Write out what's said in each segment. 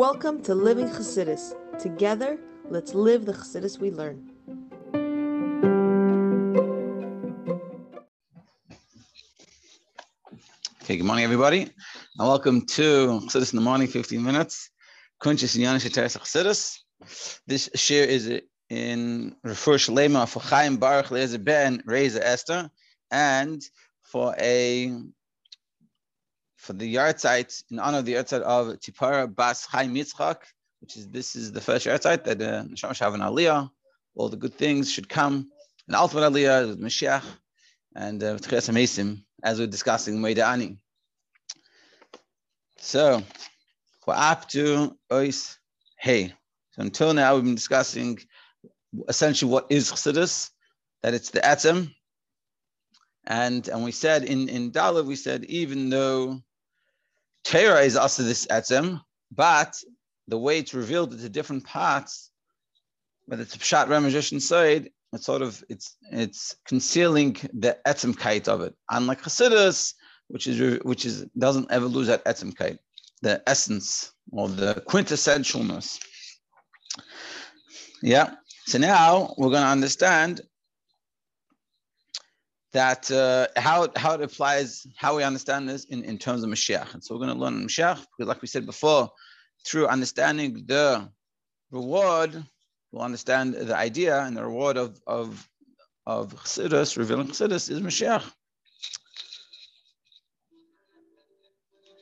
Welcome to Living Chassidus. Together, let's live the Chassidus we learn. Okay, good morning, everybody, and welcome to Chassidus in the morning, 15 minutes. Kunchis and Yanish Chassidus. This share is in refer Shalema for Chaim Baruch Eliezer Ben Raisa Esther, and for a for the yahrzeit in honor of the yahrzeit of Tzipporah Bas Chaim Yitzchak, which is this is the first yahrzeit that uh, Neshama have an Aliyah. All the good things should come. An ultimate Aliyah with Mashiach and uh, Mesim, as we're discussing Meida Ani. So we're up to Ois Hey. So until now we've been discussing essentially what is Chassidus, that it's the Atzem. And, and we said in, in Dalit, we said even though Torah is also this etzem, but the way it's revealed into different parts, whether it's Pshat, Ramajish, and Said, it's sort of it's it's concealing the etzem kite of it. Unlike Chassidus, which is which is doesn't ever lose that etzem kite, the essence or the quintessentialness. Yeah. So now we're going to understand that uh, how, how it applies, how we understand this in, in terms of Mashiach. And so we're going to learn Mashiach, because like we said before, through understanding the reward, we'll understand the idea and the reward of, of, of Chassidus, revealing Chassidus is Mashiach.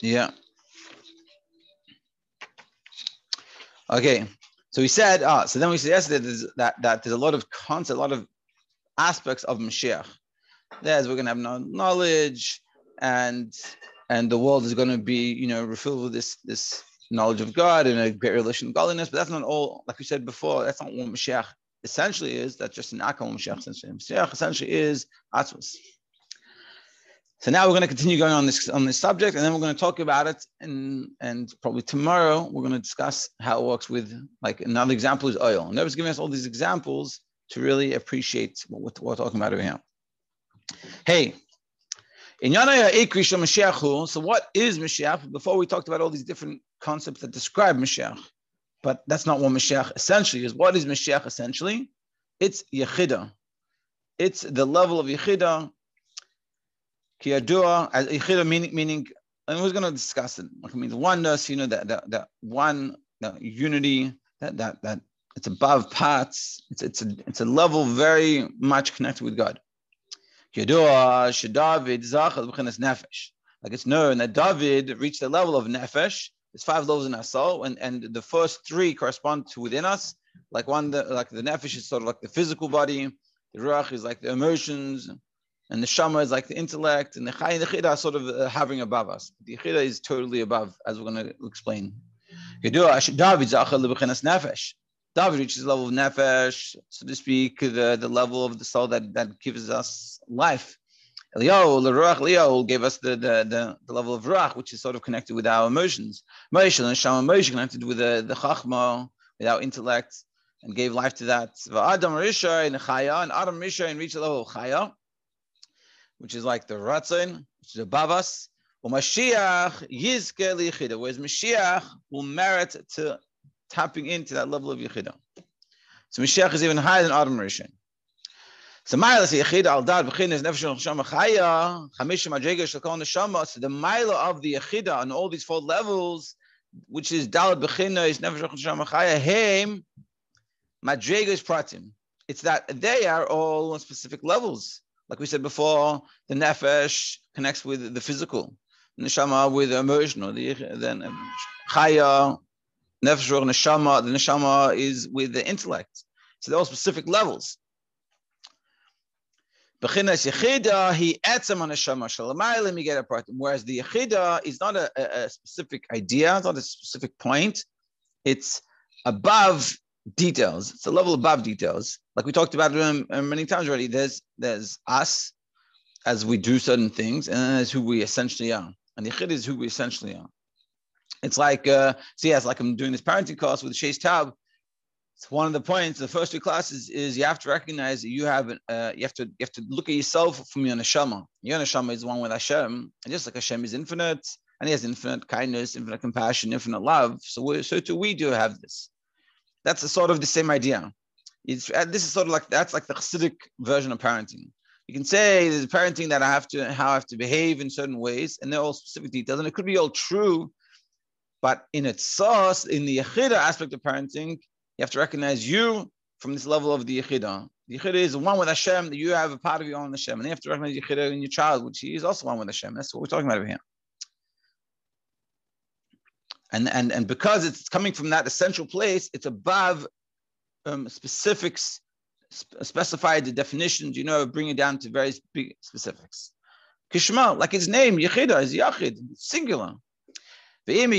Yeah. Okay, so we said, ah, so then we said yesterday that, that there's a lot of concept, a lot of aspects of Mashiach. There's we're gonna have no knowledge, and and the world is gonna be, you know, refilled with this this knowledge of God and a great relation of godliness. But that's not all, like we said before, that's not what Mashiach essentially is. That's just an akal Mashiach essentially. Mashiach essentially is Atzvus. So now we're going to continue going on this on this subject, and then we're going to talk about it, and and probably tomorrow we're going to discuss how it works with like another example is oil. And Nobody's giving us all these examples to really appreciate what we're, what we're talking about here. Hey, in Yanaya Ikri Mashiach, so what is Mashiach? Before we talked about all these different concepts that describe Mashiach, but that's not what Mashiach essentially is. What is Mashiach essentially? It's Yechida. It's the level of Yechida. Kiyadua, as Yechida meaning, meaning, and we're going to discuss it. It means oneness, you know, that, that, that one that unity, that, that, that it's above parts. It's, it's, a, it's a level very much connected with God. Yadua David zachal b'chinas nefesh. Like it's known that David reached the level of nefesh. There's five levels in our soul, and, and the first three correspond to within us. Like one, the, like the nefesh is sort of like the physical body, the ruach is like the emotions, and the shama is like the intellect, and the chay and the chida are sort of uh, hovering above us. The chida is totally above, as we're going to explain. Yadua David zachal b'chinas nefesh. David reaches the level of nefesh, so to speak, the, the level of the soul that, that gives us life. Eliyahu, the Ruach, Eliyahu gave us the, the, the, the, level of Ruach, which is sort of connected with our emotions. Moshe, and Shama Moshe connected with the, the Chachma, with our intellect, and gave life to that. Adam Rishon and Chaya, and Adam Rishon and reached the level of Chaya, which is like the Ratzin, which is above us. Whereas Mashiach will merit to tapping into that level of Yechidah. So Mashiach is even higher than Adam Rishon. So Ma'ala Yechidah al Dad B'chin is Nefesh Neshama Chaya Chamishim Adrega Shalkon Neshama. So the Ma'ala of the Yechidah on all these four levels, which is Dalad B'china is Nefesh Neshama Chaya Hem Madrega is Pratim. It's that they are all on specific levels. Like we said before, the Nefesh connects with the physical, Neshama with the emotional, the then um, Chaya Nefesh or neshama, the neshama is with the intellect. So they're all specific levels. Bechinas yechida, he etzem on neshama shalamayim, get a part. Whereas the yechida is not a, a, a specific idea, it's not a specific point. It's above details. It's a level above details. Like we talked about uh, many times already. There's there's us as we do certain things, and then there's who we essentially are. And the yechida is who we essentially are. It's like, uh, see, as like I'm doing this parenting course with Chase Tab. It's one of the points. The first two classes is you have to recognize that you have uh, you have to you have to look at yourself from your neshama. Your neshama is one with Hashem, and just like Hashem is infinite, and he has infinite kindness, infinite compassion, infinite love. So, so too we do have this. That's a sort of the same idea. It's, uh, this is sort of like that's like the Hasidic version of parenting. You can say there's parenting that I have to how I have to behave in certain ways, and they're all specific details, and it could be all true, but in its source, in the Yechida aspect of parenting, you have to recognize you from this level of the Yechida. The Yechida is one with Hashem, that you have a part of your own Hashem, and you have to recognize Yechida in your child, which he is also one with Hashem. That's what we're talking about over here. And, and, and because it's coming from that essential place, it's above um, specifics, sp- specified definitions, you know, bring it down to very specifics. Kishma, like its name, Yechida is Yachid, singular. Even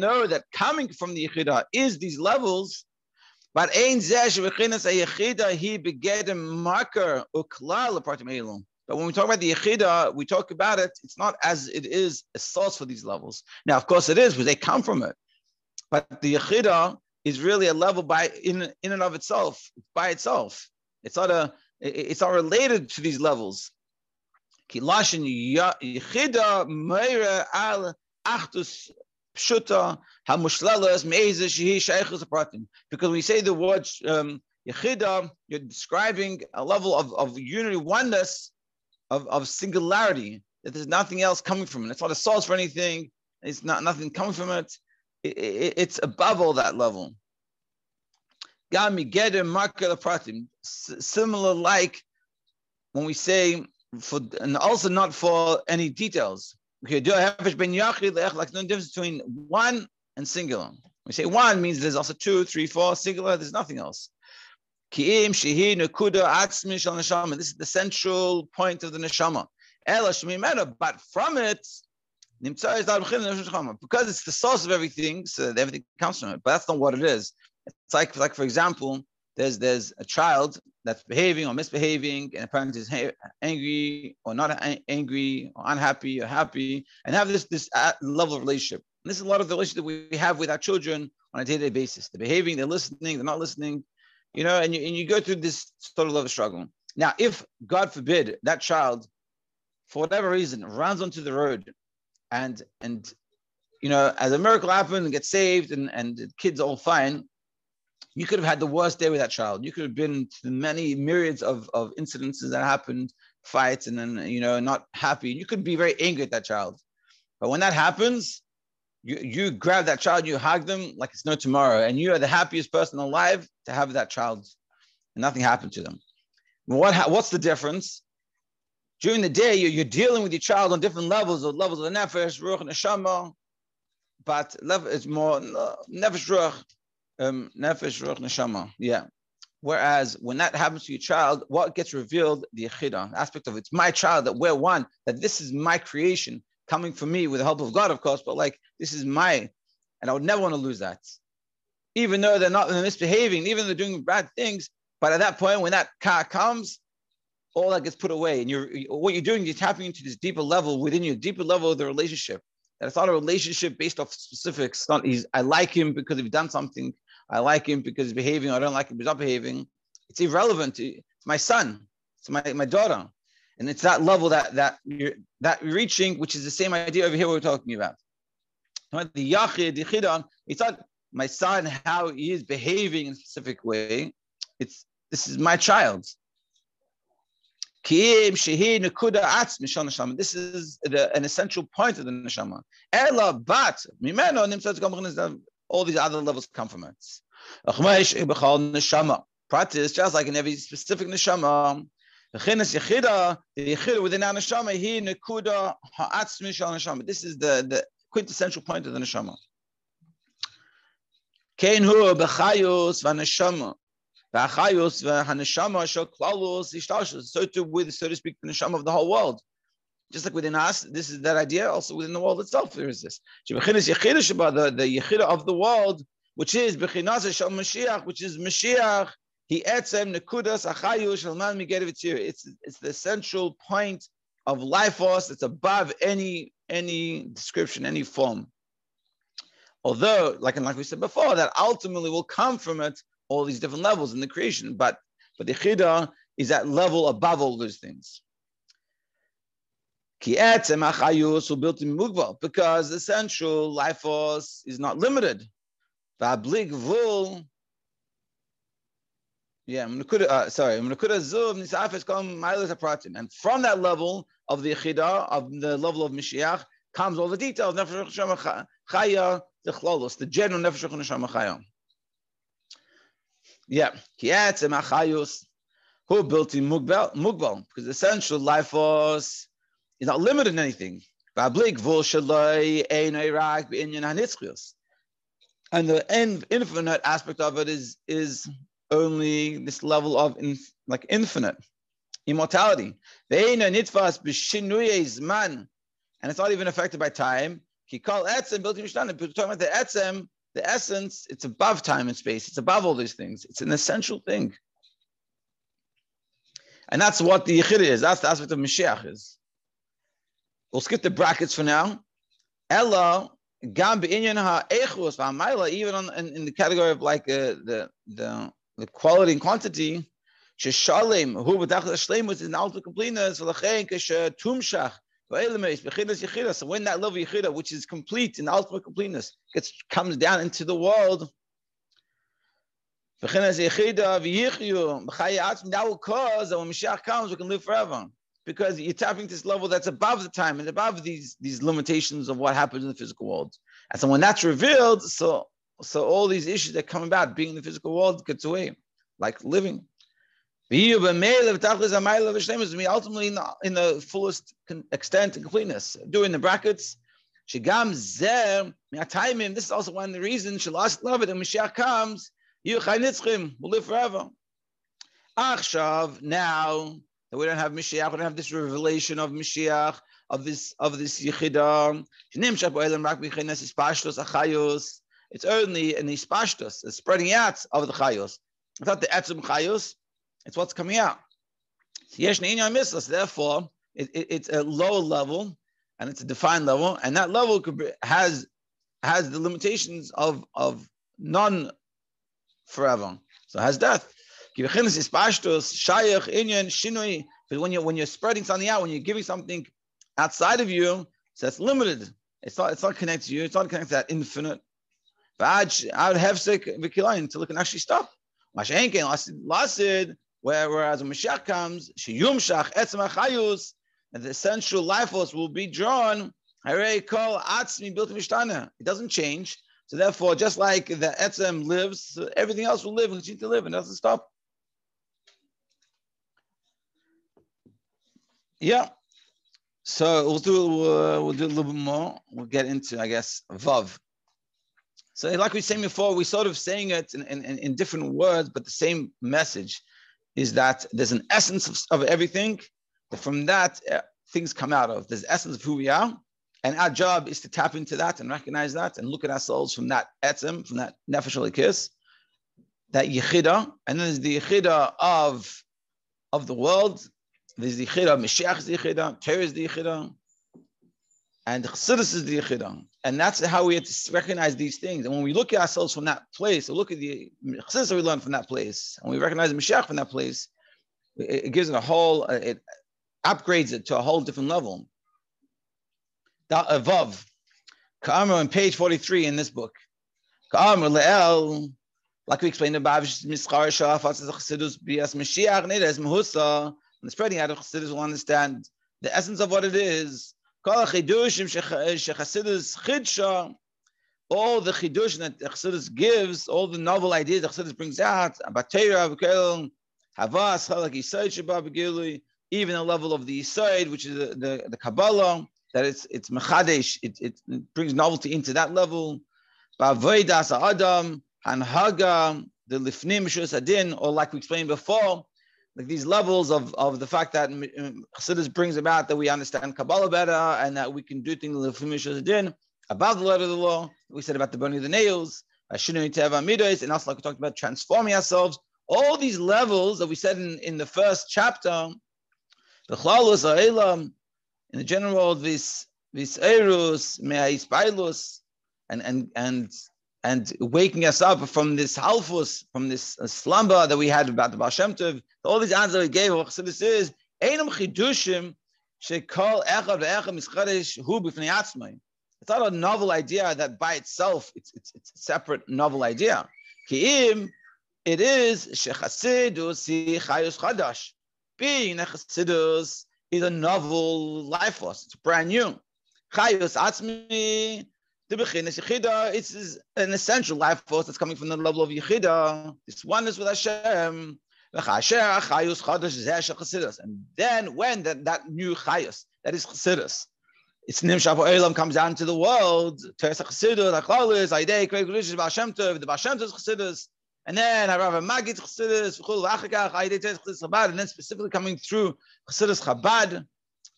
though that coming from the Yechida is these levels, but but when we talk about the Yechida, we talk about it, it's not as it is a source for these levels. Now, of course, it is because they come from it. But the Yechida is really a level by in, in and of itself, by itself. It's not a it's not related to these levels. Because we say the word um, Yechida, you're describing a level of, of unity, oneness of, of singularity, that there's nothing else coming from it. It's not a source for anything. It's not nothing coming from it. it, it it's above all that level. Similar like when we say for and also not for any details. Okay, do I like no difference between one and singular. We say one means there's also two, three, four, singular, there's nothing else. This is the central point of the neshama. But from it, because it's the source of everything, so everything comes from it. But that's not what it is. It's like, like for example, there's there's a child that's behaving or misbehaving, and a parent is angry or not angry or unhappy or happy, and have this this level of relationship. And this is a lot of the relationship that we have with our children on a day-to-day basis. They're behaving, they're listening, they're not listening, you know, and you, and you go through this sort of love struggle. Now, if God forbid that child, for whatever reason, runs onto the road and, and, you know, as a miracle happens and gets saved and, and the kid's all fine, you could have had the worst day with that child. You could have been to many myriads of, of incidences that happened, fights, and then, you know, not happy. You could be very angry at that child. But when that happens, you, you grab that child, you hug them like it's no tomorrow, and you are the happiest person alive to have that child, and nothing happened to them. What, what's the difference? During the day, you're, you're dealing with your child on different levels, of levels of the nefesh, ruach, and neshama, but level it's more nefesh, ruach, um, nefesh, ruach, neshama. Yeah. Whereas when that happens to your child, what gets revealed, the yechida aspect of it, it's my child, that we're one, that this is my creation coming from me with the help of God, of course, but like this is my, and I would never want to lose that. Even though they're not they're misbehaving, even though they're doing bad things, but at that point, when that car comes, all that gets put away. And you're what you're doing, you're tapping into this deeper level within you, deeper level of the relationship. That it's not a relationship based off specifics. Not he's I like him because he's done something. I like him because he's behaving. I don't like him because he's not behaving. It's irrelevant. It's my son. It's my, my daughter. And it's that level that that you're that you're reaching, which is the same idea over here we're talking about. The Yachid, the Chidan, it's not my son, how he is behaving in a specific way. It's this is my child. This is the, an essential point of the neshama. All these other levels come from it. Practice just like in every specific neshama. Neshama, neshama. This is the, the quintessential point of the neshama. Kein hu b'chayus v'neshama. V'achayus v'haneshama shal klalus ishtashus. So too with, so to speak, the neshama of the whole world. Just like within us, this is that idea. Also within the world itself, there is this. The, the of the world, which is b'chinas shal Mashiach, which is Mashiach, he etzem nekudas achayu shalman migerevitzir. It's it's the central point of life force. It's above any any description, any form. Although, like and like we said before, that ultimately will come from it all these different levels in the creation. But but the chida is that level above all those things. Because the essential life force is not limited. Yeah, uh, sorry, and from that level of the Yechidah, of the level of Mashiach, comes all the details. Chaya, the chlolos, the general nefesh neshama. Yeah, kietz emachayus, who built in mugbal, because the essential life force is not limited in anything. And the infinite aspect of it is is only this level of in, like infinite immortality. And it's not even affected by time. He called etzem built mishtanim. Talking about the etzem, the essence, it's above time and space. It's above all these things. It's an essential thing. And that's what the yichid is. That's the aspect of Mashiach is. We'll skip the brackets for now. Ella gam be'inyan ha'echus v'amayla, even on, in, in, the category of like uh, the, the the quality and quantity. Sheshalim hu b'tachas hashleimus is an ultimate completeness. V'lachein kasher tumshach so when that love yichida, which is complete in ultimate completeness, gets comes down into the world, that will cause that when Mashiach comes, we can live forever. Because you're tapping this level that's above the time and above these, these limitations of what happens in the physical world. And so when that's revealed, so so all these issues that come about being in the physical world gets away, like living. Ultimately, in the, in the fullest extent and completeness. Doing the brackets, Shigam Zer, this is also one of the reasons Shalas love it, and Mashiach comes, will live forever. Achshav, now that we don't have Mashiach, we don't have this revelation of Mashiach, of this of this Yichidah. It's only an ispashtos, a spreading out of the chayos. I thought the etzim chayos it's what's coming out. Therefore, it, it, it's a lower level and it's a defined level, and that level be, has has the limitations of of non forever. So has death. But when you're when you're spreading something out, when you're giving something outside of you, so it's limited. It's not it's not connected to you. It's not connected to that infinite. But I would have sick until it can actually stop. Whereas when Mashiach comes, and the essential life force will be drawn. It doesn't change. So therefore, just like the etzem lives, everything else will live and continue to live, and doesn't stop. Yeah. So we'll do uh, we'll do a little bit more. We'll get into, I guess, vav. So, like we saying before, we're sort of saying it in, in, in different words, but the same message is that there's an essence of, of everything. That from that, uh, things come out of. There's essence of who we are. And our job is to tap into that and recognize that and look at ourselves from that etzem, from that nefesh kiss, that yichida. And then there's the yichida of, of the world. There's the yichida, Mashiach is the yichida, Torah is the yichida, and the Chassidus is the. And that's how we have to recognize these things. And when we look at ourselves from that place, or look at the Chassidus we learn from that place, and we recognize the Mashiach from that place, it, it gives it a whole, uh, it upgrades it to a whole different level. That above, Ka'amr on page 43 in this book. Ka'amr le'el, like we explained above, Mischar Shafat is a Chassidus Bias Mashiach, Nedes Mehusa, and the spreading out of Chassidus will understand the essence of what it is all the chidush that Chassidus gives, all the novel ideas that Chassidus brings out, even the level of the Yisayid, which is the, the, the Kabbalah, that it's it's mechadesh, it, it brings novelty into that level. Adam, Hanhaga, the Lifnim Adin, or like we explained before, like these levels of, of the fact that um, Chassidus brings about that we understand Kabbalah better and that we can do things din about the letter of the law. We said about the burning of the nails, uh, and also like we talked about transforming ourselves. All these levels that we said in, in the first chapter, the chlalus in the general this this erus, me'aispailus, and and and and waking us up from this halfus, from this slumber that we had about the Baal Tov, all these answers we gave, Chassidus is, Einam Chidushim, Shekol Echad Ve'echad Mischadesh Hu B'fnei Atzmai. It's not a novel idea that by itself, it's, it's, it's a separate novel idea. Ki'im, it is Shechasidus Chayus Chadash. Being a Chassidus is a novel life force. It's brand new. Chayus Atzmi, the Bechinas Yechida, it's an essential life force that's coming from the level of Yechida. This oneness with Hashem. And then when that, that new Chayus, that is Chassidus, it's Nimshav Olam comes down to the world, Toras Chassidus, Tov, the Baal Shem Tov Chassidus, and then Harav Magid Chassidus, V'chul V'achakach, Aidei Toras Chassidus Chabad, and then specifically coming through Chassidus Chabad,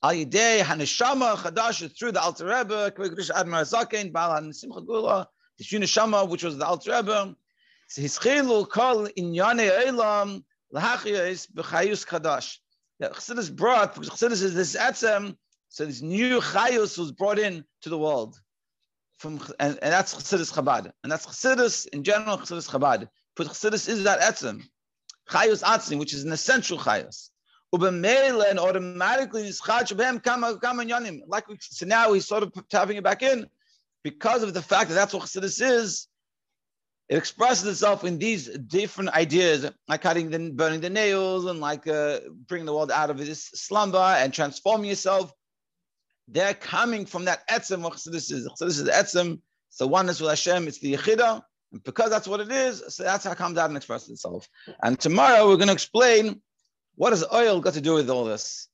Al Yidei Haneshama Chadash through the Alter Rebbe, Krei Admar Zaken, Baal HaNesimcha Gula, the Shuneshama, which was the Alter Rebbe, his chilu kol inyane elam lahachiyas b'chayus kadash. Yeah, Chassidus brought because Chassidus is this etzem so this new chayus was brought in to the world. From, and, and that's Chassidus Chabad. And that's Chassidus, in general, Chassidus Chabad. But Chassidus is that etzem. Chayus atzim, which is an essential chayus. And automatically. Like we, so now he's sort of tapping it back in because of the fact that that's what Chassidus is. It expresses itself in these different ideas, like cutting the burning the nails and like uh, bringing the world out of this slumber and transforming yourself they're coming from that etzem of Chassidus is. Chassidus is etzem. So oneness with Hashem, it's the Yechida. And because that's what it is, so that's how it comes out and expresses itself. And tomorrow we're going to explain what has oil got to do with all this.